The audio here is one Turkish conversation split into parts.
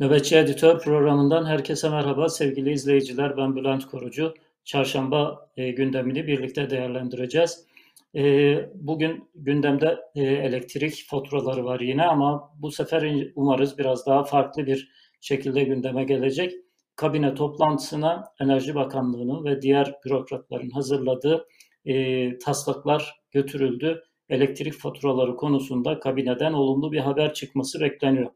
Nöbetçi Editör programından herkese merhaba sevgili izleyiciler. Ben Bülent Korucu. Çarşamba e, gündemini birlikte değerlendireceğiz. E, bugün gündemde e, elektrik faturaları var yine ama bu sefer umarız biraz daha farklı bir şekilde gündeme gelecek. Kabine toplantısına Enerji Bakanlığı'nın ve diğer bürokratların hazırladığı e, taslaklar götürüldü. Elektrik faturaları konusunda kabineden olumlu bir haber çıkması bekleniyor.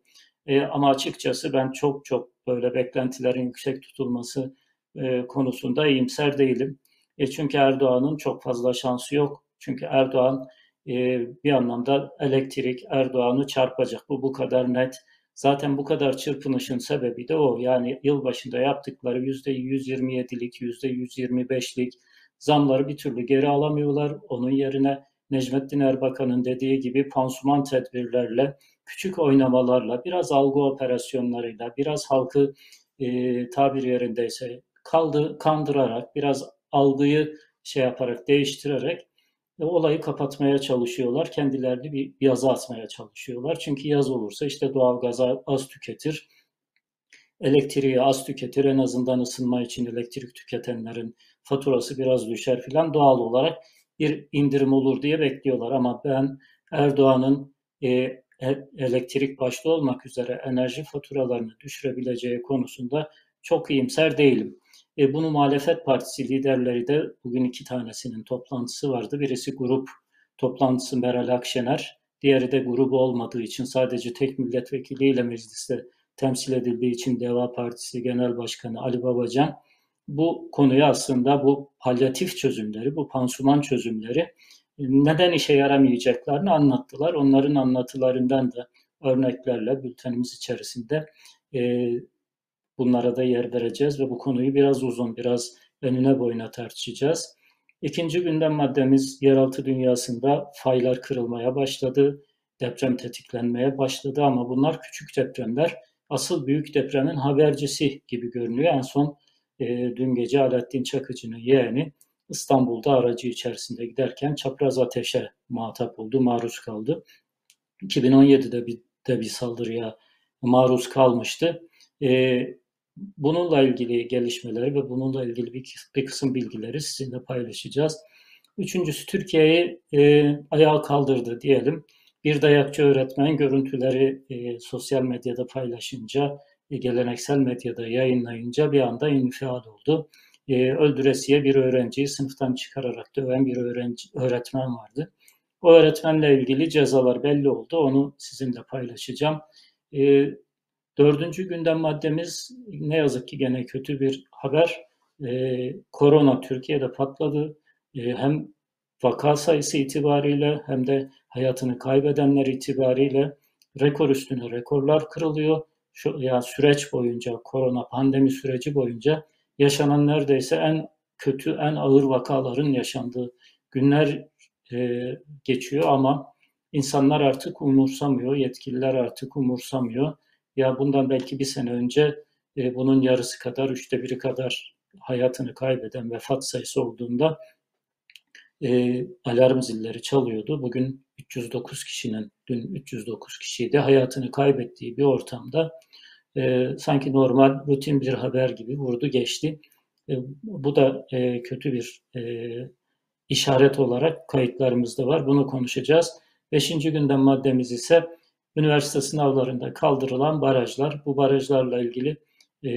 E, ama açıkçası ben çok çok böyle beklentilerin yüksek tutulması e, konusunda iyimser değilim. E, çünkü Erdoğan'ın çok fazla şansı yok. Çünkü Erdoğan e, bir anlamda elektrik Erdoğan'ı çarpacak. Bu bu kadar net. Zaten bu kadar çırpınışın sebebi de o. Yani yıl başında yaptıkları %127'lik, %125'lik zamları bir türlü geri alamıyorlar. Onun yerine Necmettin Erbakan'ın dediği gibi pansuman tedbirlerle, küçük oynamalarla, biraz algı operasyonlarıyla, biraz halkı e, tabir yerindeyse kaldı, kandırarak, biraz algıyı şey yaparak, değiştirerek e, olayı kapatmaya çalışıyorlar. Kendilerini bir yaza atmaya çalışıyorlar. Çünkü yaz olursa işte doğal gazı az tüketir, elektriği az tüketir. En azından ısınma için elektrik tüketenlerin faturası biraz düşer filan doğal olarak bir indirim olur diye bekliyorlar. Ama ben Erdoğan'ın e, elektrik başta olmak üzere enerji faturalarını düşürebileceği konusunda çok iyimser değilim. E, bunu muhalefet partisi liderleri de bugün iki tanesinin toplantısı vardı. Birisi grup toplantısı Meral Akşener, diğeri de grubu olmadığı için sadece tek milletvekiliyle mecliste temsil edildiği için Deva Partisi Genel Başkanı Ali Babacan bu konuyu aslında bu palyatif çözümleri, bu pansuman çözümleri neden işe yaramayacaklarını anlattılar. Onların anlatılarından da örneklerle bültenimiz içerisinde e, bunlara da yer vereceğiz ve bu konuyu biraz uzun, biraz önüne boyuna tartışacağız. İkinci gündem maddemiz yeraltı dünyasında faylar kırılmaya başladı, deprem tetiklenmeye başladı ama bunlar küçük depremler. Asıl büyük depremin habercisi gibi görünüyor. En son e, dün gece Alaaddin Çakıcı'nın yeğeni İstanbul'da aracı içerisinde giderken çapraz ateşe muhatap oldu, maruz kaldı. 2017'de bir, de bir saldırıya maruz kalmıştı. E, bununla ilgili gelişmeleri ve bununla ilgili bir, bir kısım bilgileri sizinle paylaşacağız. Üçüncüsü Türkiye'yi e, ayağa kaldırdı diyelim. Bir dayakçı öğretmen görüntüleri e, sosyal medyada paylaşınca geleneksel medyada yayınlayınca bir anda infial oldu. E, öldüresiye bir öğrenciyi sınıftan çıkararak döven bir öğrenci, öğretmen vardı. O öğretmenle ilgili cezalar belli oldu. Onu sizinle paylaşacağım. E, dördüncü gündem maddemiz ne yazık ki gene kötü bir haber. E, korona Türkiye'de patladı. E, hem vaka sayısı itibariyle hem de hayatını kaybedenler itibariyle rekor üstüne rekorlar kırılıyor şu ya süreç boyunca korona pandemi süreci boyunca yaşanan neredeyse en kötü, en ağır vakaların yaşandığı günler e, geçiyor ama insanlar artık umursamıyor, yetkililer artık umursamıyor. Ya bundan belki bir sene önce e, bunun yarısı kadar, üçte biri kadar hayatını kaybeden vefat sayısı olduğunda e, alarm zilleri çalıyordu. Bugün 309 kişinin, dün 309 kişiydi hayatını kaybettiği bir ortamda e, sanki normal rutin bir haber gibi vurdu geçti. E, bu da e, kötü bir e, işaret olarak kayıtlarımızda var. Bunu konuşacağız. Beşinci gündem maddemiz ise üniversite sınavlarında kaldırılan barajlar. Bu barajlarla ilgili e,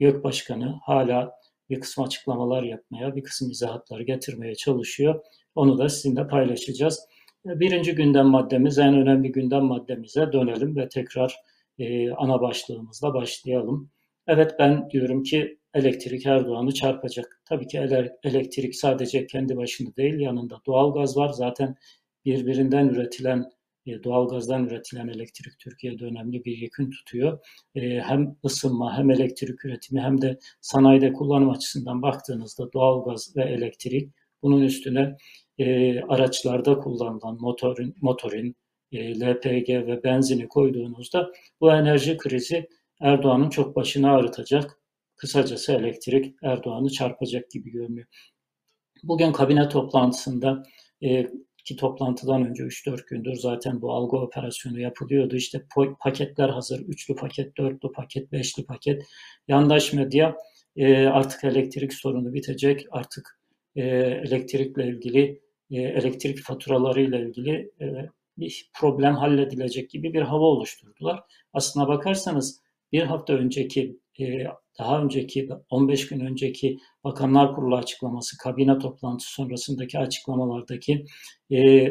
YÖK Başkanı hala bir kısım açıklamalar yapmaya, bir kısım izahatları getirmeye çalışıyor. Onu da sizinle paylaşacağız. Birinci gündem maddemiz, en önemli gündem maddemize dönelim ve tekrar e, ana başlığımızla başlayalım. Evet ben diyorum ki elektrik Erdoğan'ı çarpacak. Tabii ki elektrik sadece kendi başında değil yanında doğal gaz var. Zaten birbirinden üretilen e, doğal gazdan üretilen elektrik Türkiye'de önemli bir yükün tutuyor. E, hem ısınma hem elektrik üretimi hem de sanayide kullanım açısından baktığınızda doğal gaz ve elektrik bunun üstüne e, araçlarda kullanılan motorin, motorin e, LPG ve benzini koyduğunuzda bu enerji krizi Erdoğan'ın çok başını ağrıtacak. Kısacası elektrik Erdoğan'ı çarpacak gibi görünüyor. Bugün kabine toplantısında e, ki toplantıdan önce 3-4 gündür zaten bu algı operasyonu yapılıyordu. İşte paketler hazır. Üçlü paket, dörtlü paket, beşli paket. Yandaş medya e, artık elektrik sorunu bitecek. Artık elektrikle ilgili, elektrik faturalarıyla ilgili bir problem halledilecek gibi bir hava oluşturdular. Aslına bakarsanız bir hafta önceki, e, daha önceki, 15 gün önceki Bakanlar Kurulu açıklaması, kabine toplantısı sonrasındaki açıklamalardaki e,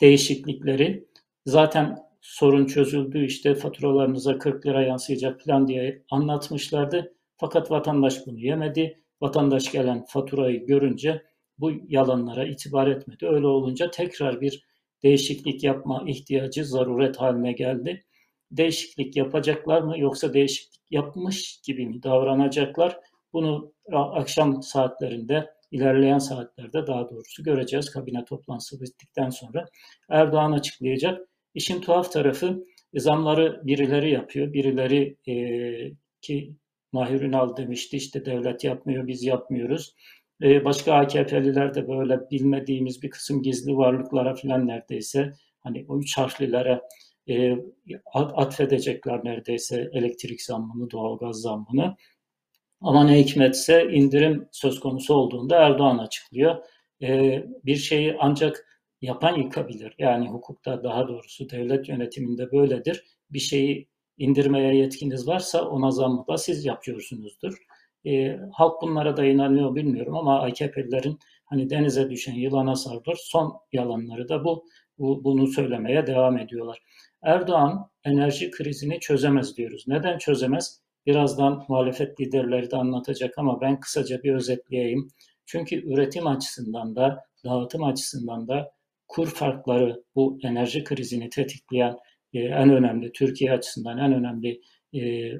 değişiklikleri zaten sorun çözüldü işte faturalarınıza 40 lira yansıyacak plan diye anlatmışlardı. Fakat vatandaş bunu yemedi. Vatandaş gelen faturayı görünce bu yalanlara itibar etmedi. Öyle olunca tekrar bir değişiklik yapma ihtiyacı zaruret haline geldi. Değişiklik yapacaklar mı yoksa değişiklik yapmış gibi mi davranacaklar? Bunu akşam saatlerinde, ilerleyen saatlerde daha doğrusu göreceğiz. Kabine toplantısı bittikten sonra Erdoğan açıklayacak. İşin tuhaf tarafı zamları birileri yapıyor. Birileri e, ki Mahir Ünal demişti işte devlet yapmıyor biz yapmıyoruz. Ee, başka AKP'liler de böyle bilmediğimiz bir kısım gizli varlıklara filan neredeyse hani o üç harflilere e, atfedecekler neredeyse elektrik zammını, doğalgaz zammını. Ama ne hikmetse indirim söz konusu olduğunda Erdoğan açıklıyor. E, bir şeyi ancak yapan yıkabilir. Yani hukukta daha doğrusu devlet yönetiminde böyledir. Bir şeyi indirmeye yetkiniz varsa ona zammı da siz yapıyorsunuzdur. E, halk bunlara da inanıyor bilmiyorum ama AKP'lilerin hani denize düşen yılana sarılır son yalanları da bu, bu bunu söylemeye devam ediyorlar. Erdoğan enerji krizini çözemez diyoruz. Neden çözemez? Birazdan muhalefet liderleri de anlatacak ama ben kısaca bir özetleyeyim. Çünkü üretim açısından da dağıtım açısından da kur farkları bu enerji krizini tetikleyen e, en önemli Türkiye açısından en önemli e,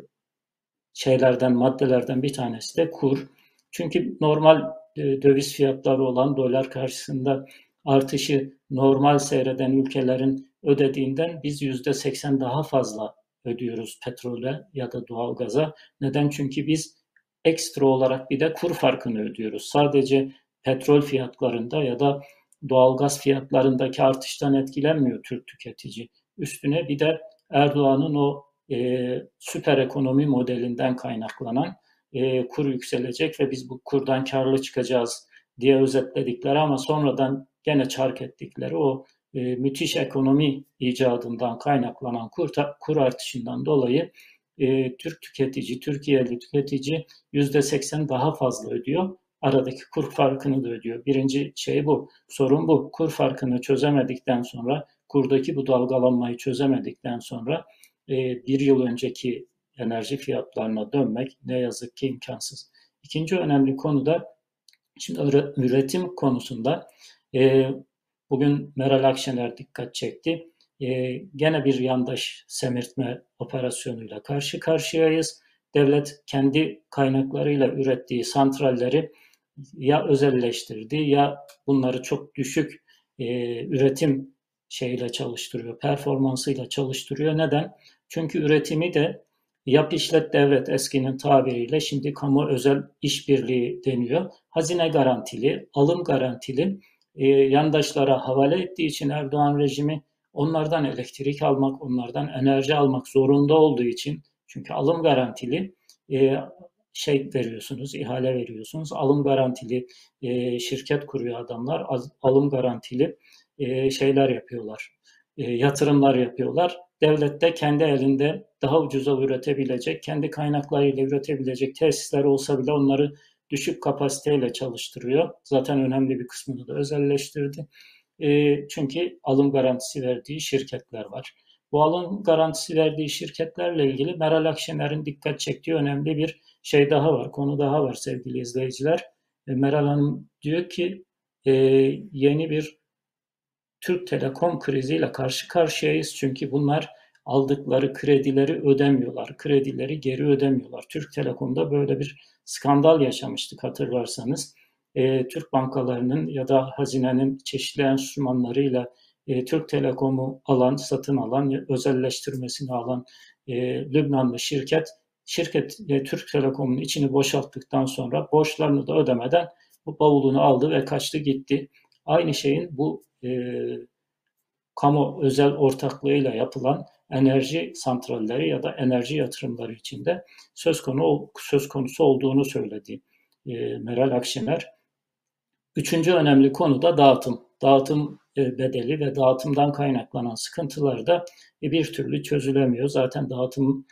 şeylerden, maddelerden bir tanesi de kur. Çünkü normal e, döviz fiyatları olan dolar karşısında artışı normal seyreden ülkelerin ödediğinden biz yüzde seksen daha fazla ödüyoruz petrole ya da doğalgaza. Neden? Çünkü biz ekstra olarak bir de kur farkını ödüyoruz. Sadece petrol fiyatlarında ya da doğalgaz fiyatlarındaki artıştan etkilenmiyor Türk tüketici. Üstüne bir de Erdoğan'ın o e, süper ekonomi modelinden kaynaklanan e, kur yükselecek ve biz bu kurdan karlı çıkacağız diye özetledikleri ama sonradan gene çark ettikleri o e, müthiş ekonomi icadından kaynaklanan kur, kur artışından dolayı e, Türk tüketici, Türkiye'li tüketici yüzde seksen daha fazla ödüyor. Aradaki kur farkını da ödüyor. Birinci şey bu. Sorun bu. Kur farkını çözemedikten sonra, kurdaki bu dalgalanmayı çözemedikten sonra e, bir yıl önceki enerji fiyatlarına dönmek ne yazık ki imkansız. İkinci önemli konu da şimdi üretim konusunda e, bugün Meral Akşener dikkat çekti. E, gene bir yandaş semirtme operasyonuyla karşı karşıyayız. Devlet kendi kaynaklarıyla ürettiği santralleri ya özelleştirdi ya bunları çok düşük e, üretim şeyle çalıştırıyor, performansıyla çalıştırıyor. Neden? Çünkü üretimi de yap işlet devlet eskinin tabiriyle şimdi kamu özel işbirliği deniyor. Hazine garantili, alım garantili e, yandaşlara havale ettiği için Erdoğan rejimi onlardan elektrik almak, onlardan enerji almak zorunda olduğu için çünkü alım garantili e, şey veriyorsunuz, ihale veriyorsunuz. Alım garantili e, şirket kuruyor adamlar. alım garantili e, şeyler yapıyorlar. E, yatırımlar yapıyorlar. Devlet de kendi elinde daha ucuza üretebilecek, kendi kaynaklarıyla üretebilecek tesisler olsa bile onları düşük kapasiteyle çalıştırıyor. Zaten önemli bir kısmını da özelleştirdi. E, çünkü alım garantisi verdiği şirketler var. Bu alım garantisi verdiği şirketlerle ilgili Meral Akşener'in dikkat çektiği önemli bir şey daha var, konu daha var sevgili izleyiciler. E, Meral Hanım diyor ki yeni bir Türk Telekom kriziyle karşı karşıyayız. Çünkü bunlar aldıkları kredileri ödemiyorlar. Kredileri geri ödemiyorlar. Türk Telekom'da böyle bir skandal yaşamıştık hatırlarsanız. E, Türk bankalarının ya da hazinenin çeşitli enstrümanlarıyla e, Türk Telekom'u alan, satın alan, özelleştirmesini alan e, Lübnanlı şirket, şirket e, Türk Telekom'un içini boşalttıktan sonra borçlarını da ödemeden bu bavulunu aldı ve kaçtı gitti. Aynı şeyin bu e, kamu özel ortaklığıyla yapılan enerji santralleri ya da enerji yatırımları içinde söz konu söz konusu olduğunu söyledi e, Meral Akşener. Üçüncü önemli konu da dağıtım. Dağıtım e, bedeli ve dağıtımdan kaynaklanan sıkıntılar da e, bir türlü çözülemiyor. Zaten dağıtım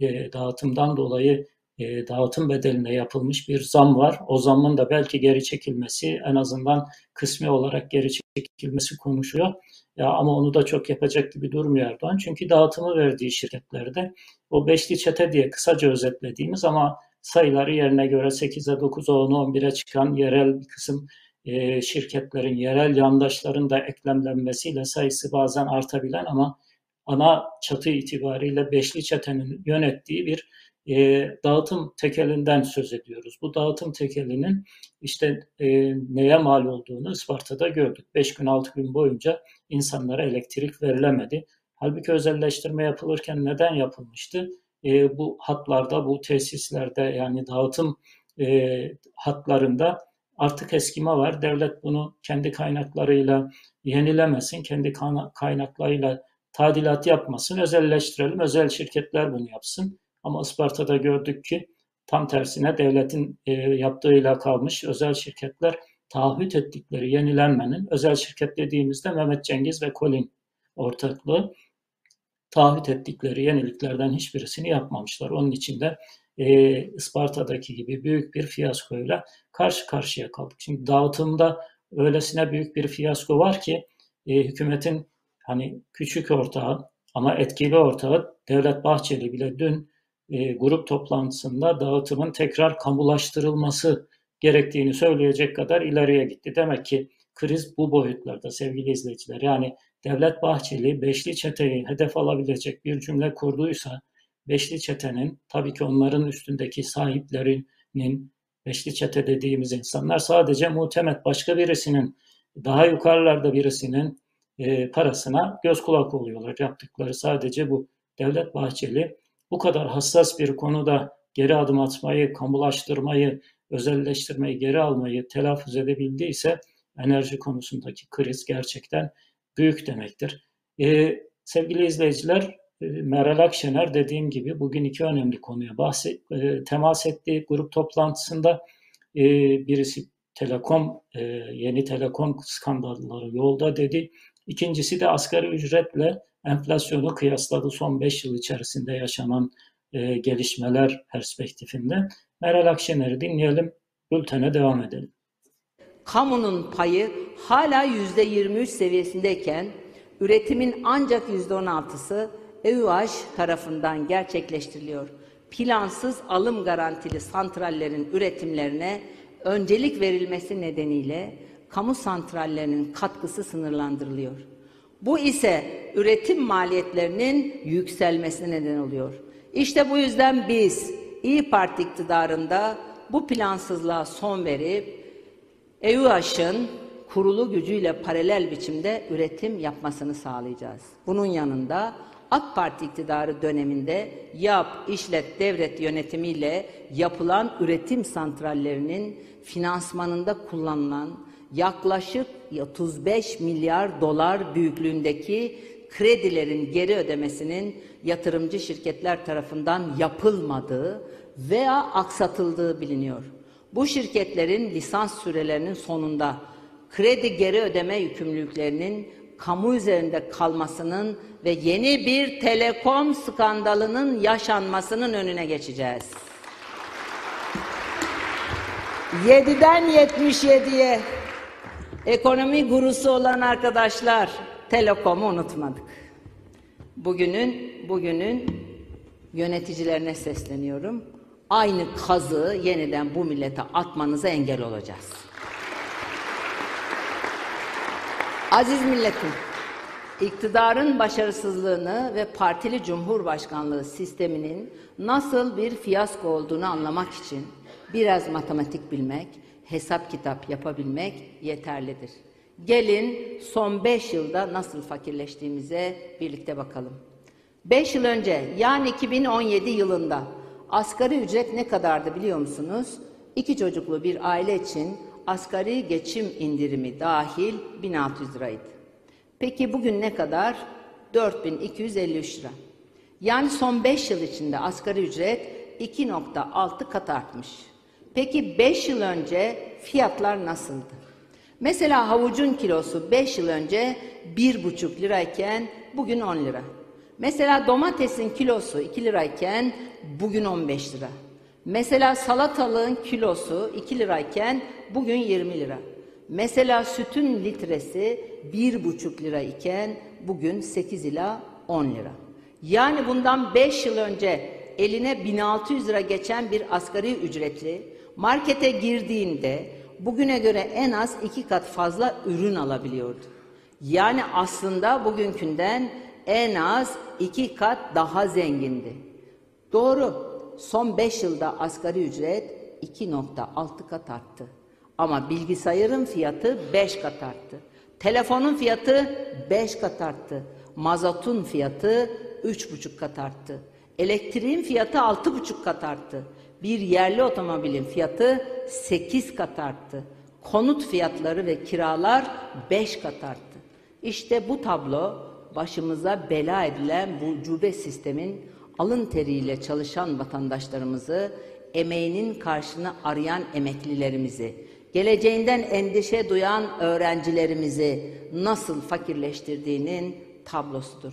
e, dağıtımdan dolayı e, dağıtım bedeline yapılmış bir zam var. O zamın da belki geri çekilmesi, en azından kısmi olarak geri çekilmesi konuşuyor. Ya ama onu da çok yapacak gibi durmuyor Erdoğan. Çünkü dağıtımı verdiği şirketlerde o beşli çete diye kısaca özetlediğimiz ama sayıları yerine göre 8'e 9'a 10'a 11'e çıkan yerel bir kısım e, şirketlerin, yerel yandaşların da eklemlenmesiyle sayısı bazen artabilen ama ana çatı itibariyle beşli çetenin yönettiği bir e, dağıtım tekelinden söz ediyoruz. Bu dağıtım tekelinin işte e, neye mal olduğunu Isparta'da gördük. 5 gün 6 gün boyunca insanlara elektrik verilemedi. Halbuki özelleştirme yapılırken neden yapılmıştı? E, bu hatlarda, bu tesislerde yani dağıtım e, hatlarında artık eskime var. Devlet bunu kendi kaynaklarıyla yenilemesin, kendi kaynaklarıyla tadilat yapmasın, özelleştirelim, özel şirketler bunu yapsın. Ama Isparta'da gördük ki tam tersine devletin e, yaptığıyla kalmış özel şirketler taahhüt ettikleri yenilenmenin, özel şirket dediğimizde Mehmet Cengiz ve Colin ortaklığı taahhüt ettikleri yeniliklerden hiçbirisini yapmamışlar. Onun için de e, Isparta'daki gibi büyük bir fiyaskoyla karşı karşıya kaldık. Şimdi dağıtımda öylesine büyük bir fiyasko var ki e, hükümetin hani küçük ortağı ama etkili ortağı Devlet Bahçeli bile dün e, grup toplantısında dağıtımın tekrar kamulaştırılması gerektiğini söyleyecek kadar ileriye gitti. Demek ki kriz bu boyutlarda sevgili izleyiciler. Yani Devlet Bahçeli beşli çeteyi hedef alabilecek bir cümle kurduysa beşli çetenin tabii ki onların üstündeki sahiplerinin beşli çete dediğimiz insanlar sadece muhtemet başka birisinin daha yukarılarda birisinin e, parasına göz kulak oluyorlar. Yaptıkları sadece bu. Devlet Bahçeli bu kadar hassas bir konuda geri adım atmayı, kamulaştırmayı, özelleştirmeyi, geri almayı telaffuz edebildiyse enerji konusundaki kriz gerçekten büyük demektir. Ee, sevgili izleyiciler, e, Meral Akşener dediğim gibi bugün iki önemli konuya bahset, e, temas etti grup toplantısında. E, birisi telekom, e, yeni telekom skandalları yolda dedi. İkincisi de asgari ücretle enflasyonu kıyasladı son 5 yıl içerisinde yaşanan e, gelişmeler perspektifinde. Meral Akşener'i dinleyelim, bültene devam edelim. Kamunun payı hala %23 seviyesindeyken üretimin ancak %16'sı EÜH tarafından gerçekleştiriliyor. Plansız alım garantili santrallerin üretimlerine öncelik verilmesi nedeniyle kamu santrallerinin katkısı sınırlandırılıyor. Bu ise üretim maliyetlerinin yükselmesine neden oluyor. İşte bu yüzden biz İyi Parti iktidarında bu plansızlığa son verip EÜH'ın kurulu gücüyle paralel biçimde üretim yapmasını sağlayacağız. Bunun yanında AK Parti iktidarı döneminde yap, işlet, devlet yönetimiyle yapılan üretim santrallerinin finansmanında kullanılan yaklaşık 35 milyar dolar büyüklüğündeki kredilerin geri ödemesinin yatırımcı şirketler tarafından yapılmadığı veya aksatıldığı biliniyor. Bu şirketlerin lisans sürelerinin sonunda kredi geri ödeme yükümlülüklerinin kamu üzerinde kalmasının ve yeni bir telekom skandalının yaşanmasının önüne geçeceğiz. 7'den 77'ye Ekonomi gurusu olan arkadaşlar, Telekom'u unutmadık. Bugünün bugünün yöneticilerine sesleniyorum. Aynı kazığı yeniden bu millete atmanıza engel olacağız. Aziz milletim, iktidarın başarısızlığını ve partili cumhurbaşkanlığı sisteminin nasıl bir fiyasko olduğunu anlamak için biraz matematik bilmek, hesap kitap yapabilmek yeterlidir. Gelin son beş yılda nasıl fakirleştiğimize birlikte bakalım. Beş yıl önce yani 2017 yılında asgari ücret ne kadardı biliyor musunuz? İki çocuklu bir aile için asgari geçim indirimi dahil 1600 liraydı. Peki bugün ne kadar? 4253 lira. Yani son 5 yıl içinde asgari ücret 2.6 kat artmış. Peki 5 yıl önce fiyatlar nasıldı? Mesela havucun kilosu 5 yıl önce 1,5 lirayken bugün 10 lira. Mesela domatesin kilosu 2 lirayken bugün 15 lira. Mesela salatalığın kilosu 2 lirayken bugün 20 lira. Mesela sütün litresi 1,5 lira iken bugün 8 ila 10 lira. Yani bundan 5 yıl önce eline 1600 lira geçen bir asgari ücretli markete girdiğinde bugüne göre en az iki kat fazla ürün alabiliyordu. Yani aslında bugünkünden en az iki kat daha zengindi. Doğru, son beş yılda asgari ücret 2.6 kat arttı. Ama bilgisayarın fiyatı beş kat arttı. Telefonun fiyatı beş kat arttı. Mazotun fiyatı üç buçuk kat arttı. Elektriğin fiyatı altı buçuk kat arttı. Bir yerli otomobilin fiyatı sekiz kat arttı. Konut fiyatları ve kiralar beş kat arttı. İşte bu tablo başımıza bela edilen bu cube sistemin alın teriyle çalışan vatandaşlarımızı, emeğinin karşını arayan emeklilerimizi, geleceğinden endişe duyan öğrencilerimizi nasıl fakirleştirdiğinin tablosudur.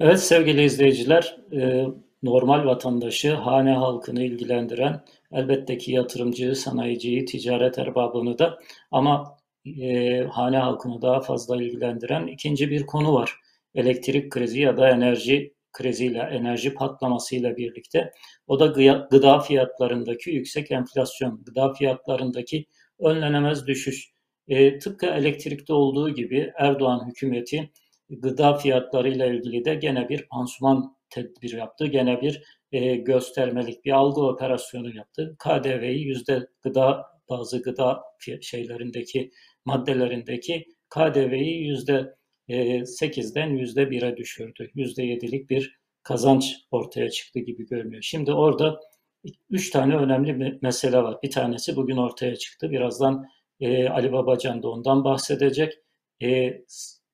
Evet sevgili izleyiciler, e, normal vatandaşı, hane halkını ilgilendiren elbette ki yatırımcıyı, sanayiciyi, ticaret erbabını da ama e, hane halkını daha fazla ilgilendiren ikinci bir konu var. Elektrik krizi ya da enerji kriziyle, enerji patlamasıyla birlikte. O da gıda fiyatlarındaki yüksek enflasyon, gıda fiyatlarındaki önlenemez düşüş. E, tıpkı elektrikte olduğu gibi Erdoğan hükümeti gıda fiyatlarıyla ilgili de gene bir pansuman tedbir yaptı. Gene bir e, göstermelik bir algı operasyonu yaptı. KDV'yi yüzde gıda bazı gıda şeylerindeki maddelerindeki KDV'yi yüzde 8'den %1'e düşürdü. %7'lik bir kazanç ortaya çıktı gibi görünüyor. Şimdi orada üç tane önemli mesele var. Bir tanesi bugün ortaya çıktı. Birazdan e, Ali Babacan da ondan bahsedecek. E,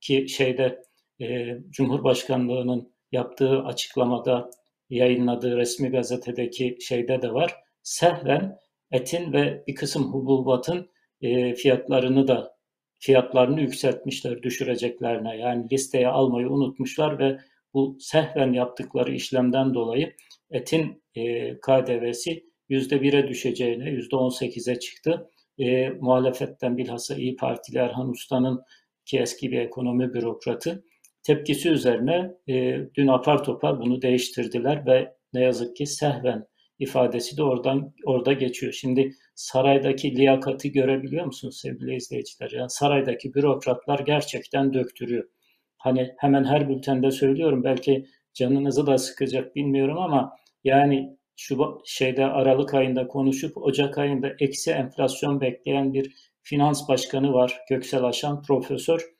ki şeyde e, Cumhurbaşkanlığının yaptığı açıklamada yayınladığı resmi gazetedeki şeyde de var. Sehven etin ve bir kısım hububatın e, fiyatlarını da fiyatlarını yükseltmişler düşüreceklerine. Yani listeye almayı unutmuşlar ve bu sehven yaptıkları işlemden dolayı etin e, KDV'si %1'e düşeceğine %18'e çıktı. E, muhalefetten bilhassa İyi Partili Erhan Usta'nın ki eski bir ekonomi bürokratı tepkisi üzerine e, dün apar topar bunu değiştirdiler ve ne yazık ki sehven ifadesi de oradan orada geçiyor. Şimdi saraydaki liyakati görebiliyor musunuz sevgili izleyiciler? Yani saraydaki bürokratlar gerçekten döktürüyor. Hani hemen her bültende söylüyorum belki canınızı da sıkacak bilmiyorum ama yani şu şeyde Aralık ayında konuşup Ocak ayında eksi enflasyon bekleyen bir finans başkanı var Göksel Aşan profesör.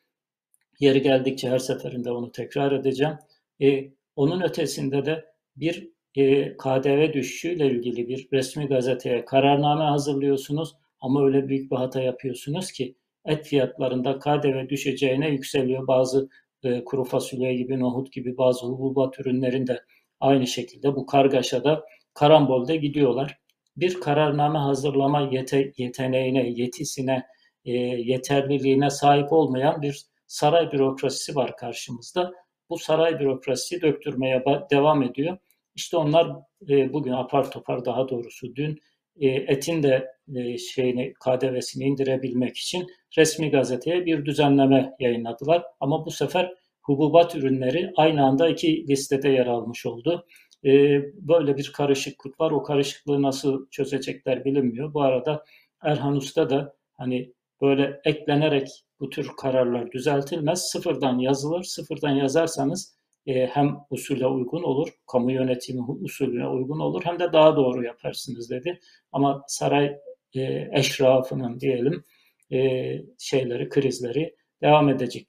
Yeri geldikçe her seferinde onu tekrar edeceğim. E, onun ötesinde de bir e, KDV düşüşüyle ilgili bir resmi gazeteye kararname hazırlıyorsunuz ama öyle büyük bir hata yapıyorsunuz ki et fiyatlarında KDV düşeceğine yükseliyor. Bazı e, kuru fasulye gibi, nohut gibi bazı hububat ürünlerinde aynı şekilde bu kargaşada karambolde gidiyorlar. Bir kararname hazırlama yete, yeteneğine, yetisine, e, yeterliliğine sahip olmayan bir saray bürokrasisi var karşımızda. Bu saray bürokrasisi döktürmeye devam ediyor. İşte onlar e, bugün apar topar daha doğrusu dün e, etin de e, şeyini KDV'sini indirebilmek için resmi gazeteye bir düzenleme yayınladılar. Ama bu sefer hububat ürünleri aynı anda iki listede yer almış oldu. E, böyle bir karışıklık var. O karışıklığı nasıl çözecekler bilinmiyor. Bu arada Erhan Usta da hani böyle eklenerek bu tür kararlar düzeltilmez. Sıfırdan yazılır. Sıfırdan yazarsanız e, hem usule uygun olur, kamu yönetimi usulüne uygun olur hem de daha doğru yaparsınız dedi. Ama saray e, eşrafının diyelim e, şeyleri, krizleri devam edecek.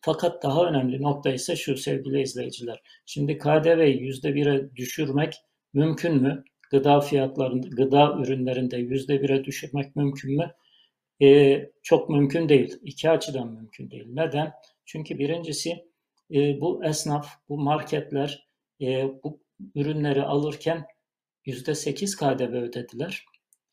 Fakat daha önemli nokta ise şu sevgili izleyiciler. Şimdi KDV'yi yüzde bire düşürmek mümkün mü? gıda fiyatlarında, gıda ürünlerinde yüzde bire düşürmek mümkün mü? E, çok mümkün değil. İki açıdan mümkün değil. Neden? Çünkü birincisi e, bu esnaf, bu marketler e, bu ürünleri alırken yüzde sekiz KDV ödediler.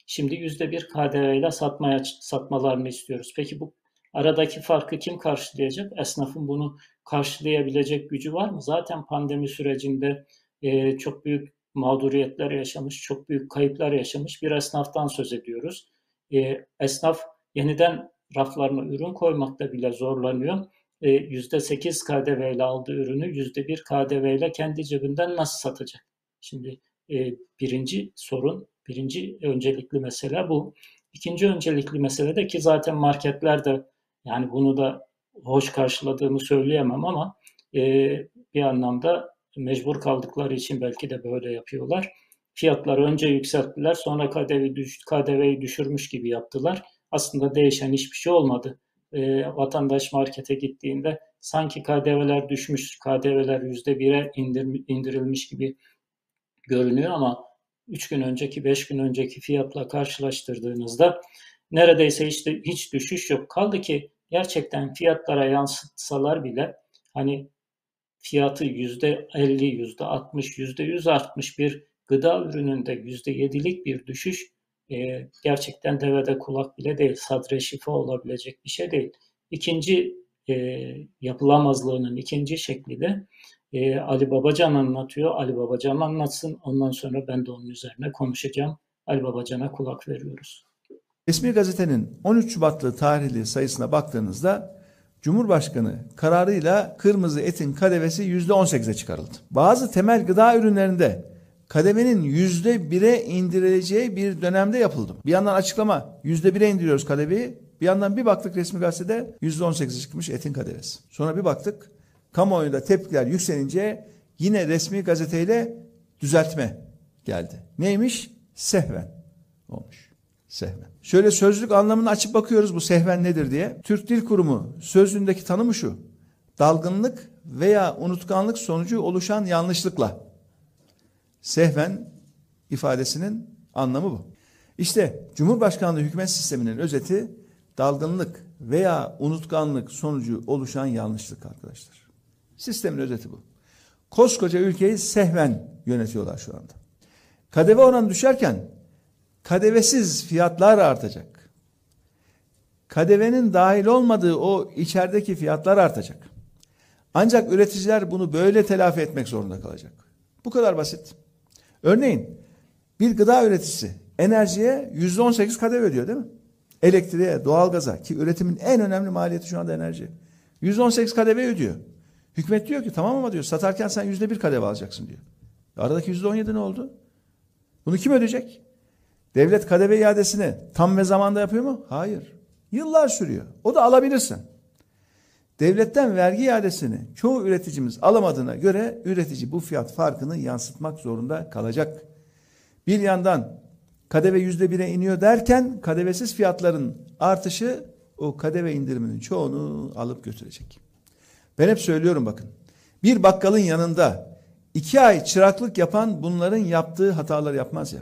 Şimdi yüzde bir KDV ile satmaya satmalarını istiyoruz. Peki bu aradaki farkı kim karşılayacak? Esnafın bunu karşılayabilecek gücü var mı? Zaten pandemi sürecinde e, çok büyük mağduriyetler yaşamış, çok büyük kayıplar yaşamış bir esnaftan söz ediyoruz. E, esnaf yeniden raflarına ürün koymakta bile zorlanıyor. E, %8 KDV ile aldığı ürünü %1 KDV ile kendi cebinden nasıl satacak? Şimdi e, birinci sorun, birinci öncelikli mesele bu. İkinci öncelikli mesele de ki zaten marketler de yani bunu da hoş karşıladığımı söyleyemem ama e, bir anlamda mecbur kaldıkları için belki de böyle yapıyorlar. Fiyatları önce yükselttiler sonra KDV'yi düş, KDV'yi düşürmüş gibi yaptılar. Aslında değişen hiçbir şey olmadı. E, vatandaş markete gittiğinde sanki KDV'ler düşmüş, KDV'ler %1'e indir, indirilmiş gibi görünüyor ama 3 gün önceki 5 gün önceki fiyatla karşılaştırdığınızda neredeyse hiç, de, hiç düşüş yok. Kaldı ki gerçekten fiyatlara yansıtsalar bile hani fiyatı yüzde 50, yüzde 60, yüzde 100 artmış bir gıda ürününde yüzde 7'lik bir düşüş e, gerçekten devede kulak bile değil. Sadre şifa olabilecek bir şey değil. İkinci e, yapılamazlığının ikinci şekli de e, Ali Babacan anlatıyor. Ali Babacan anlatsın. Ondan sonra ben de onun üzerine konuşacağım. Ali Babacan'a kulak veriyoruz. Resmi gazetenin 13 Şubatlı tarihli sayısına baktığınızda Cumhurbaşkanı kararıyla kırmızı etin kadevesi %18'e çıkarıldı. Bazı temel gıda ürünlerinde kademenin %1'e indirileceği bir dönemde yapıldı. Bir yandan açıklama %1'e indiriyoruz kadeveyi. Bir yandan bir baktık resmi gazetede %18'e çıkmış etin kadevesi. Sonra bir baktık kamuoyunda tepkiler yükselince yine resmi gazeteyle düzeltme geldi. Neymiş? Sehven olmuş. Sehven. Şöyle sözlük anlamını açıp bakıyoruz bu sehven nedir diye. Türk Dil Kurumu sözlüğündeki tanımı şu. Dalgınlık veya unutkanlık sonucu oluşan yanlışlıkla. Sehven ifadesinin anlamı bu. İşte Cumhurbaşkanlığı hükümet sisteminin özeti dalgınlık veya unutkanlık sonucu oluşan yanlışlık arkadaşlar. Sistemin özeti bu. Koskoca ülkeyi sehven yönetiyorlar şu anda. KDV oranı düşerken kadevesiz fiyatlar artacak. KDV'nin dahil olmadığı o içerideki fiyatlar artacak. Ancak üreticiler bunu böyle telafi etmek zorunda kalacak. Bu kadar basit. Örneğin bir gıda üreticisi enerjiye yüzde on sekiz KDV ödüyor değil mi? Elektriğe, doğalgaza ki üretimin en önemli maliyeti şu anda enerji. Yüzde on sekiz KDV ödüyor. Hükümet diyor ki tamam ama diyor satarken sen yüzde bir KDV alacaksın diyor. Aradaki yüzde on yedi ne oldu? Bunu kim ödeyecek? Devlet KDV iadesini tam ve zamanda yapıyor mu? Hayır. Yıllar sürüyor. O da alabilirsin. Devletten vergi iadesini çoğu üreticimiz alamadığına göre üretici bu fiyat farkını yansıtmak zorunda kalacak. Bir yandan KDV yüzde bire iniyor derken KDV'siz fiyatların artışı o KDV indiriminin çoğunu alıp götürecek. Ben hep söylüyorum bakın. Bir bakkalın yanında iki ay çıraklık yapan bunların yaptığı hatalar yapmaz ya.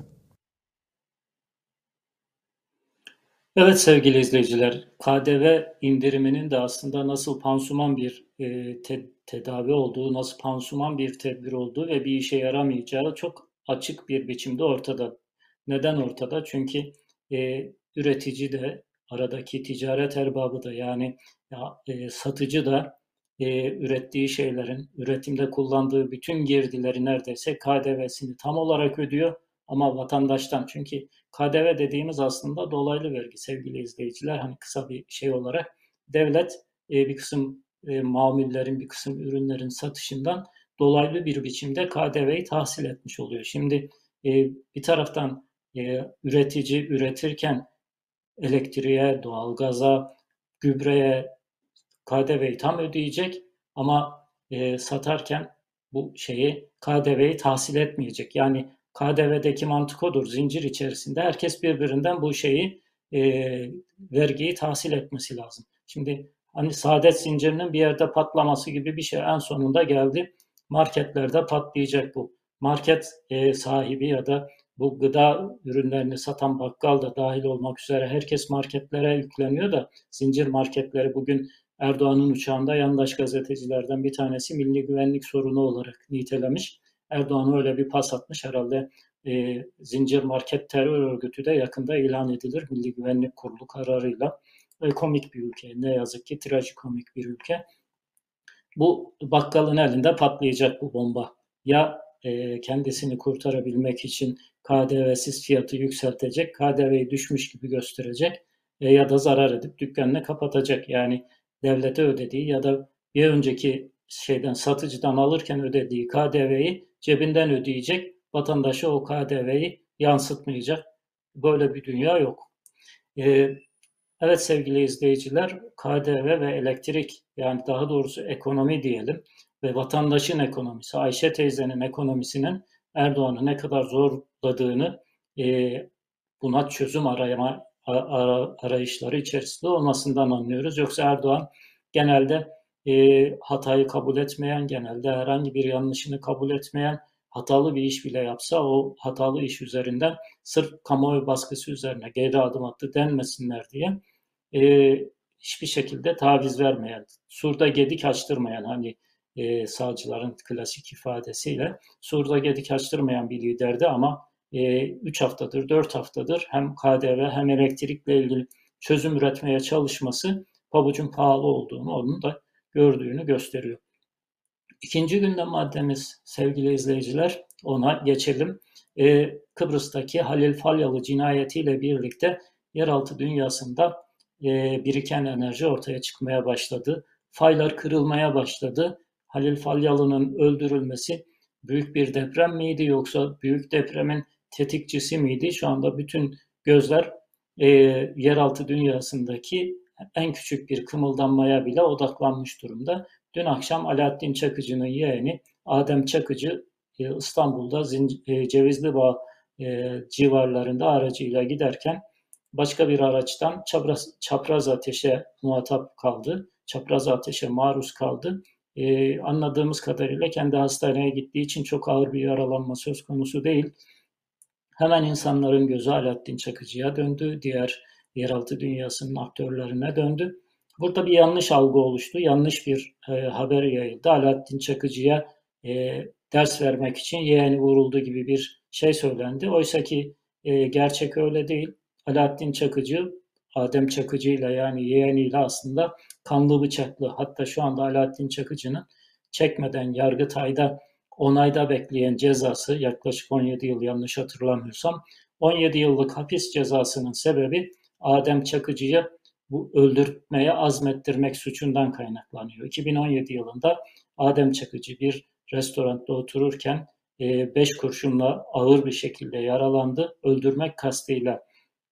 Evet sevgili izleyiciler, KDV indiriminin de aslında nasıl pansuman bir e, te tedavi olduğu, nasıl pansuman bir tedbir olduğu ve bir işe yaramayacağı çok açık bir biçimde ortada. Neden ortada? Çünkü e, üretici de, aradaki ticaret erbabı da yani ya, e, satıcı da e, ürettiği şeylerin, üretimde kullandığı bütün girdileri neredeyse KDV'sini tam olarak ödüyor ama vatandaştan çünkü KDV dediğimiz aslında dolaylı vergi sevgili izleyiciler. Hani kısa bir şey olarak devlet e, bir kısım e, mamullerin, bir kısım ürünlerin satışından dolaylı bir biçimde KDV'yi tahsil etmiş oluyor. Şimdi e, bir taraftan e, üretici üretirken elektriğe, doğalgaza, gübreye KDV'yi tam ödeyecek ama e, satarken bu şeyi KDV'yi tahsil etmeyecek. Yani KDV'deki mantık odur. Zincir içerisinde herkes birbirinden bu şeyi e, vergiyi tahsil etmesi lazım. Şimdi hani saadet zincirinin bir yerde patlaması gibi bir şey en sonunda geldi. Marketlerde patlayacak bu. Market e, sahibi ya da bu gıda ürünlerini satan bakkal da dahil olmak üzere herkes marketlere yükleniyor da zincir marketleri bugün Erdoğan'ın uçağında yandaş gazetecilerden bir tanesi milli güvenlik sorunu olarak nitelemiş. Erdoğan öyle bir pas atmış herhalde e, zincir market terör örgütü de yakında ilan edilir Milli Güvenlik Kurulu kararıyla. E, komik bir ülke ne yazık ki trajikomik bir ülke. Bu bakkalın elinde patlayacak bu bomba. Ya e, kendisini kurtarabilmek için KDV'siz fiyatı yükseltecek, KDV'yi düşmüş gibi gösterecek e, ya da zarar edip dükkanını kapatacak. Yani devlete ödediği ya da bir önceki şeyden satıcıdan alırken ödediği KDV'yi cebinden ödeyecek. Vatandaşa o KDV'yi yansıtmayacak. Böyle bir dünya yok. Ee, evet sevgili izleyiciler, KDV ve elektrik yani daha doğrusu ekonomi diyelim ve vatandaşın ekonomisi, Ayşe teyzenin ekonomisinin Erdoğan'ı ne kadar zorladığını e, buna çözüm arayama arayışları içerisinde olmasından anlıyoruz. Yoksa Erdoğan genelde e, hatayı kabul etmeyen, genelde herhangi bir yanlışını kabul etmeyen, hatalı bir iş bile yapsa o hatalı iş üzerinden sırf kamuoyu baskısı üzerine geri adım attı denmesinler diye e, hiçbir şekilde taviz vermeyen, surda gedik açtırmayan hani e, sağcıların klasik ifadesiyle surda gedik açtırmayan bir liderdi ama 3 e, haftadır, 4 haftadır hem KDV hem elektrikle ilgili çözüm üretmeye çalışması pabucun pahalı olduğunu, onun da gördüğünü gösteriyor. İkinci gündem maddemiz sevgili izleyiciler, ona geçelim. Ee, Kıbrıs'taki Halil Falyalı cinayetiyle birlikte yeraltı dünyasında e, biriken enerji ortaya çıkmaya başladı. Faylar kırılmaya başladı. Halil Falyalı'nın öldürülmesi büyük bir deprem miydi yoksa büyük depremin tetikçisi miydi? Şu anda bütün gözler e, yeraltı dünyasındaki en küçük bir kımıldanmaya bile odaklanmış durumda. Dün akşam Alaaddin Çakıcı'nın yeğeni Adem Çakıcı e, İstanbul'da e, Cevizli Bağ e, civarlarında aracıyla giderken başka bir araçtan çapraz, çapraz ateşe muhatap kaldı. Çapraz ateşe maruz kaldı. Anladığımız kadarıyla kendi hastaneye gittiği için çok ağır bir yaralanma söz konusu değil. Hemen insanların gözü Alaaddin Çakıcı'ya döndü. Diğer yeraltı dünyasının aktörlerine döndü. Burada bir yanlış algı oluştu. Yanlış bir e, haber yayıldı. Alaaddin Çakıcı'ya e, ders vermek için yeğeni vuruldu gibi bir şey söylendi. Oysa ki e, gerçek öyle değil. Alaaddin Çakıcı, Adem Çakıcı ile yani yeğeniyle aslında kanlı bıçaklı. Hatta şu anda Alaaddin Çakıcı'nın çekmeden Yargıtay'da onayda bekleyen cezası yaklaşık 17 yıl yanlış hatırlamıyorsam 17 yıllık hapis cezasının sebebi Adem Çakıcı'yı bu öldürmeye azmettirmek suçundan kaynaklanıyor. 2017 yılında Adem Çakıcı bir restoranda otururken 5 e, kurşunla ağır bir şekilde yaralandı. Öldürmek kastıyla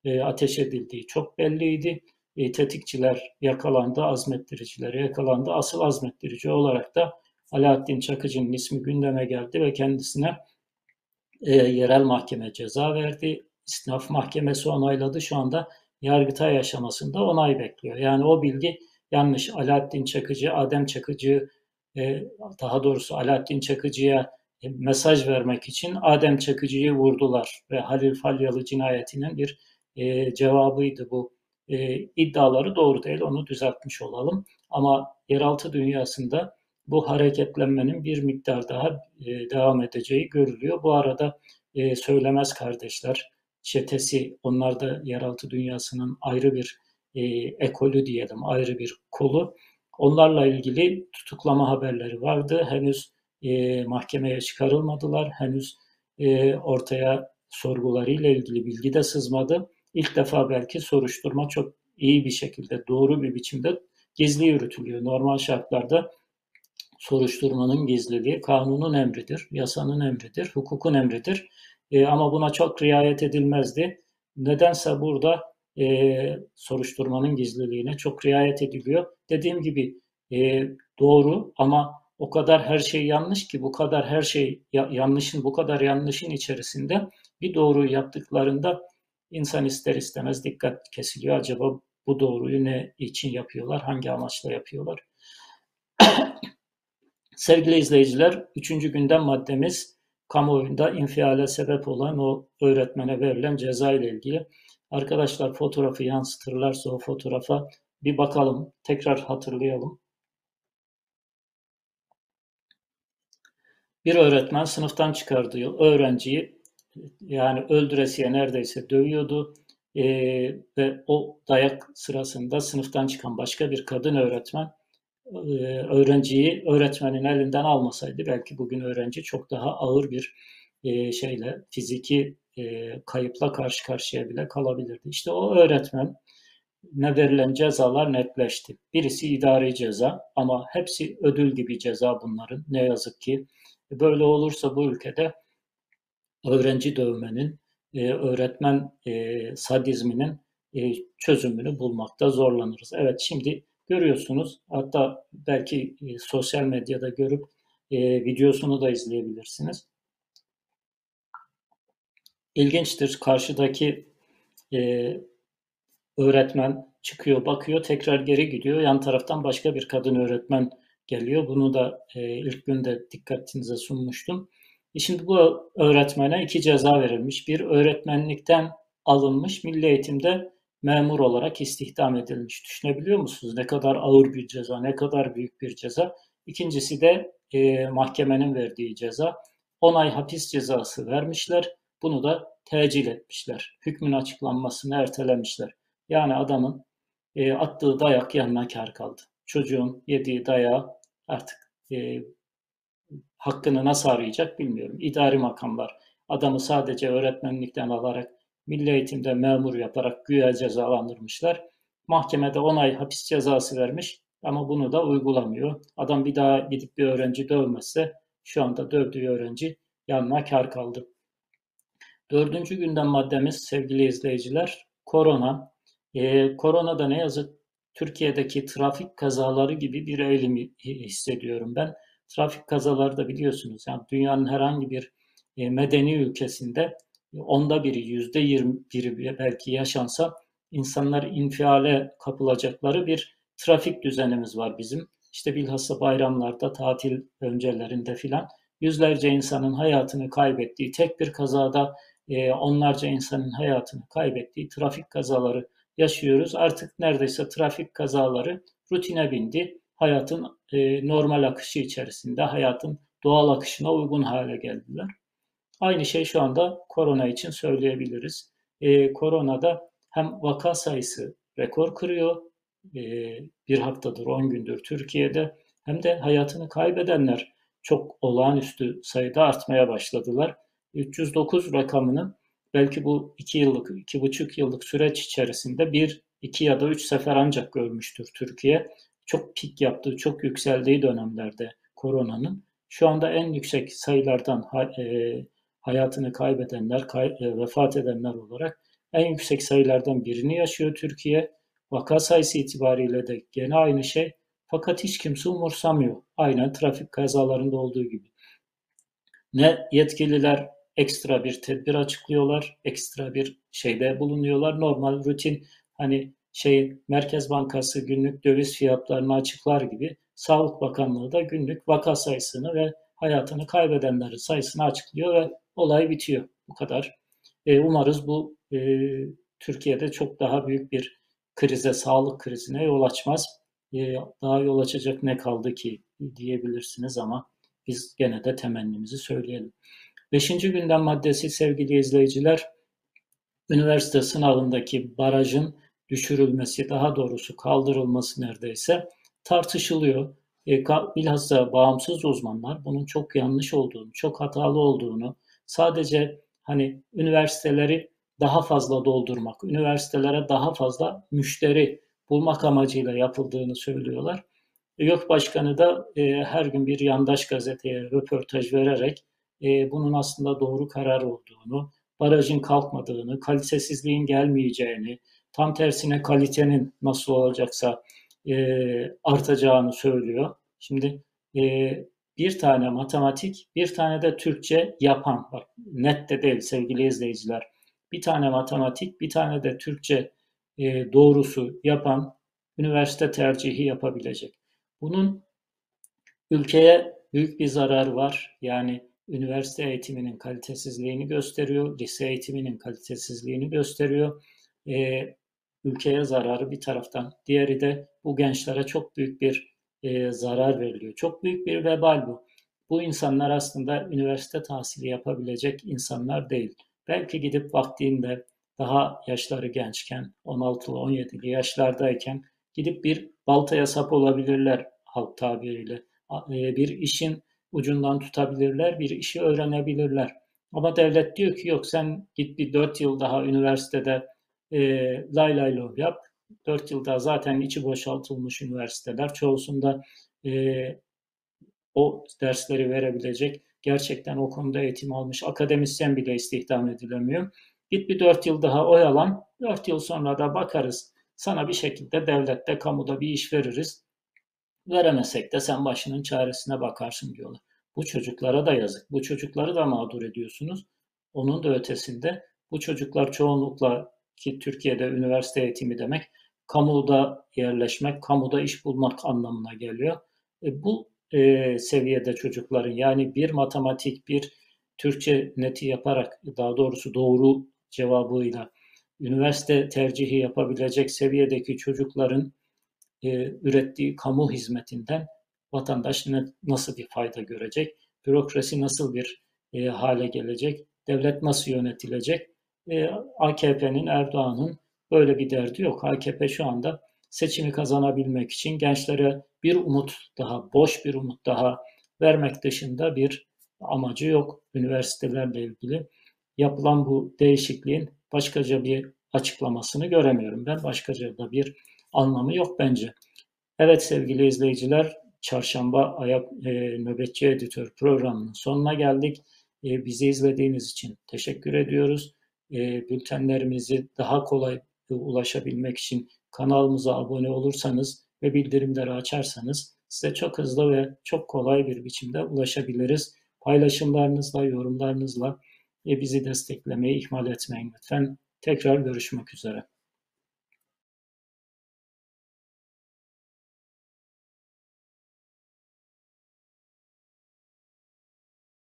e, ateş edildiği çok belliydi. E, tetikçiler yakalandı, azmettiriciler yakalandı. Asıl azmettirici olarak da Alaaddin Çakıcı'nın ismi gündeme geldi ve kendisine yerel mahkeme ceza verdi. İstinaf Mahkemesi onayladı. Şu anda Yargıtay aşamasında onay bekliyor. Yani o bilgi yanlış. Alaaddin Çakıcı, Adem Çakıcı, e, daha doğrusu Alaaddin Çakıcı'ya e, mesaj vermek için Adem Çakıcı'yı vurdular ve Halil Falyalı cinayetinin bir e, cevabıydı bu. iddiaları doğru değil, onu düzeltmiş olalım. Ama yeraltı dünyasında bu hareketlenmenin bir miktar daha devam edeceği görülüyor. Bu arada Söylemez Kardeşler, çetesi, onlar da yeraltı dünyasının ayrı bir e, ekolü diyelim, ayrı bir kolu. Onlarla ilgili tutuklama haberleri vardı. Henüz e, mahkemeye çıkarılmadılar. Henüz e, ortaya sorgularıyla ilgili bilgi de sızmadı. İlk defa belki soruşturma çok iyi bir şekilde, doğru bir biçimde gizli yürütülüyor. Normal şartlarda soruşturmanın gizliliği kanunun emridir, yasanın emridir, hukukun emridir. E, ama buna çok riayet edilmezdi. Nedense burada e, soruşturmanın gizliliğine çok riayet ediliyor. Dediğim gibi e, doğru ama o kadar her şey yanlış ki bu kadar her şey yanlışın bu kadar yanlışın içerisinde bir doğruyu yaptıklarında insan ister istemez dikkat kesiliyor. Acaba bu doğruyu ne için yapıyorlar, hangi amaçla yapıyorlar? Sevgili izleyiciler, üçüncü gündem maddemiz kamuoyunda infiale sebep olan o öğretmene verilen ceza ile ilgili. Arkadaşlar fotoğrafı yansıtırlarsa o fotoğrafa bir bakalım, tekrar hatırlayalım. Bir öğretmen sınıftan çıkardığı öğrenciyi yani öldüresiye neredeyse dövüyordu e, ve o dayak sırasında sınıftan çıkan başka bir kadın öğretmen öğrenciyi öğretmenin elinden almasaydı belki bugün öğrenci çok daha ağır bir e, şeyle fiziki e, kayıpla karşı karşıya bile kalabilirdi. İşte o öğretmen ne verilen cezalar netleşti. Birisi idari ceza ama hepsi ödül gibi ceza bunların ne yazık ki. Böyle olursa bu ülkede öğrenci dövmenin, e, öğretmen sadizminin çözümünü bulmakta zorlanırız. Evet şimdi görüyorsunuz hatta belki e, sosyal medyada görüp e, videosunu da izleyebilirsiniz. İlginçtir karşıdaki e, öğretmen çıkıyor bakıyor tekrar geri gidiyor yan taraftan başka bir kadın öğretmen geliyor. Bunu da e, ilk günde dikkatinize sunmuştum. E şimdi bu öğretmene iki ceza verilmiş. Bir öğretmenlikten alınmış, milli eğitimde memur olarak istihdam edilmiş. Düşünebiliyor musunuz? Ne kadar ağır bir ceza, ne kadar büyük bir ceza. İkincisi de e, mahkemenin verdiği ceza. 10 ay hapis cezası vermişler. Bunu da tecil etmişler. Hükmün açıklanmasını ertelemişler. Yani adamın e, attığı dayak yanına kar kaldı. Çocuğun yediği dayağı artık e, hakkını nasıl arayacak bilmiyorum. İdari makamlar adamı sadece öğretmenlikten alarak milli eğitimde memur yaparak güya cezalandırmışlar. Mahkemede 10 ay hapis cezası vermiş ama bunu da uygulamıyor. Adam bir daha gidip bir öğrenci dövmezse şu anda dövdüğü öğrenci yanına kar kaldı. Dördüncü gündem maddemiz sevgili izleyiciler korona. Ee, korona da ne yazık Türkiye'deki trafik kazaları gibi bir eğilim hissediyorum ben. Trafik kazaları da biliyorsunuz yani dünyanın herhangi bir e, medeni ülkesinde onda biri, yüzde yirmi biri belki yaşansa insanlar infiale kapılacakları bir trafik düzenimiz var bizim. İşte bilhassa bayramlarda, tatil öncelerinde filan yüzlerce insanın hayatını kaybettiği, tek bir kazada e, onlarca insanın hayatını kaybettiği trafik kazaları yaşıyoruz. Artık neredeyse trafik kazaları rutine bindi. Hayatın e, normal akışı içerisinde, hayatın doğal akışına uygun hale geldiler. Aynı şey şu anda korona için söyleyebiliriz. E, koronada hem vaka sayısı rekor kırıyor, e, bir haftadır, 10 gündür Türkiye'de, hem de hayatını kaybedenler çok olağanüstü sayıda artmaya başladılar. 309 rakamının belki bu 2 yıllık, 2,5 yıllık süreç içerisinde bir, iki ya da üç sefer ancak görmüştür Türkiye. Çok pik yaptığı, çok yükseldiği dönemlerde koronanın. Şu anda en yüksek sayılardan e, hayatını kaybedenler, kay, e, vefat edenler olarak en yüksek sayılardan birini yaşıyor Türkiye. Vaka sayısı itibariyle de gene aynı şey. Fakat hiç kimse umursamıyor. Aynen trafik kazalarında olduğu gibi. Ne yetkililer ekstra bir tedbir açıklıyorlar, ekstra bir şeyde bulunuyorlar. Normal rutin hani şey Merkez Bankası günlük döviz fiyatlarını açıklar gibi Sağlık Bakanlığı da günlük vaka sayısını ve hayatını kaybedenlerin sayısını açıklıyor ve olay bitiyor. Bu kadar. E, umarız bu e, Türkiye'de çok daha büyük bir krize, sağlık krizine yol açmaz. E, daha yol açacak ne kaldı ki diyebilirsiniz ama biz gene de temennimizi söyleyelim. Beşinci gündem maddesi sevgili izleyiciler, üniversite sınavındaki barajın düşürülmesi, daha doğrusu kaldırılması neredeyse tartışılıyor. E, bilhassa bağımsız uzmanlar bunun çok yanlış olduğunu, çok hatalı olduğunu, sadece hani üniversiteleri daha fazla doldurmak, üniversitelere daha fazla müşteri bulmak amacıyla yapıldığını söylüyorlar. YÖK Başkanı da e, her gün bir yandaş gazeteye röportaj vererek e, bunun aslında doğru karar olduğunu, barajın kalkmadığını, kalitesizliğin gelmeyeceğini, tam tersine kalitenin nasıl olacaksa e, artacağını söylüyor. Şimdi e, bir tane matematik, bir tane de Türkçe yapan, bak net de değil sevgili izleyiciler. Bir tane matematik, bir tane de Türkçe e, doğrusu yapan üniversite tercihi yapabilecek. Bunun ülkeye büyük bir zararı var. Yani üniversite eğitiminin kalitesizliğini gösteriyor, lise eğitiminin kalitesizliğini gösteriyor. E, ülkeye zararı bir taraftan, diğeri de bu gençlere çok büyük bir e, zarar veriliyor. Çok büyük bir vebal bu. Bu insanlar aslında üniversite tahsili yapabilecek insanlar değil. Belki gidip vaktiğinde daha yaşları gençken, 16'lı 17'li yaşlardayken gidip bir baltaya sap olabilirler halk tabiriyle. E, bir işin ucundan tutabilirler, bir işi öğrenebilirler. Ama devlet diyor ki yok sen git bir 4 yıl daha üniversitede e, lay lay lov yap. 4 yılda zaten içi boşaltılmış üniversiteler. Çoğusunda e, o dersleri verebilecek, gerçekten o konuda eğitim almış akademisyen bile istihdam edilemiyor. Git bir 4 yıl daha oyalan, 4 yıl sonra da bakarız. Sana bir şekilde devlette, kamuda bir iş veririz. Veremesek de sen başının çaresine bakarsın diyorlar. Bu çocuklara da yazık. Bu çocukları da mağdur ediyorsunuz. Onun da ötesinde bu çocuklar çoğunlukla ki Türkiye'de üniversite eğitimi demek kamuda yerleşmek, kamuda iş bulmak anlamına geliyor. E, bu e, seviyede çocukların yani bir matematik, bir Türkçe neti yaparak daha doğrusu doğru cevabıyla üniversite tercihi yapabilecek seviyedeki çocukların e, ürettiği kamu hizmetinden vatandaş ne, nasıl bir fayda görecek? Bürokrasi nasıl bir e, hale gelecek? Devlet nasıl yönetilecek? E, AKP'nin, Erdoğan'ın böyle bir derdi yok. AKP şu anda seçimi kazanabilmek için gençlere bir umut daha, boş bir umut daha vermek dışında bir amacı yok üniversitelerle ilgili. Yapılan bu değişikliğin başkaca bir açıklamasını göremiyorum. Ben başkaca da bir anlamı yok bence. Evet sevgili izleyiciler, Çarşamba Ayak e, Nöbetçi Editör programının sonuna geldik. E, bizi izlediğiniz için teşekkür ediyoruz. E, bültenlerimizi daha kolay ulaşabilmek için kanalımıza abone olursanız ve bildirimleri açarsanız size çok hızlı ve çok kolay bir biçimde ulaşabiliriz. Paylaşımlarınızla, yorumlarınızla bizi desteklemeyi ihmal etmeyin lütfen. Tekrar görüşmek üzere.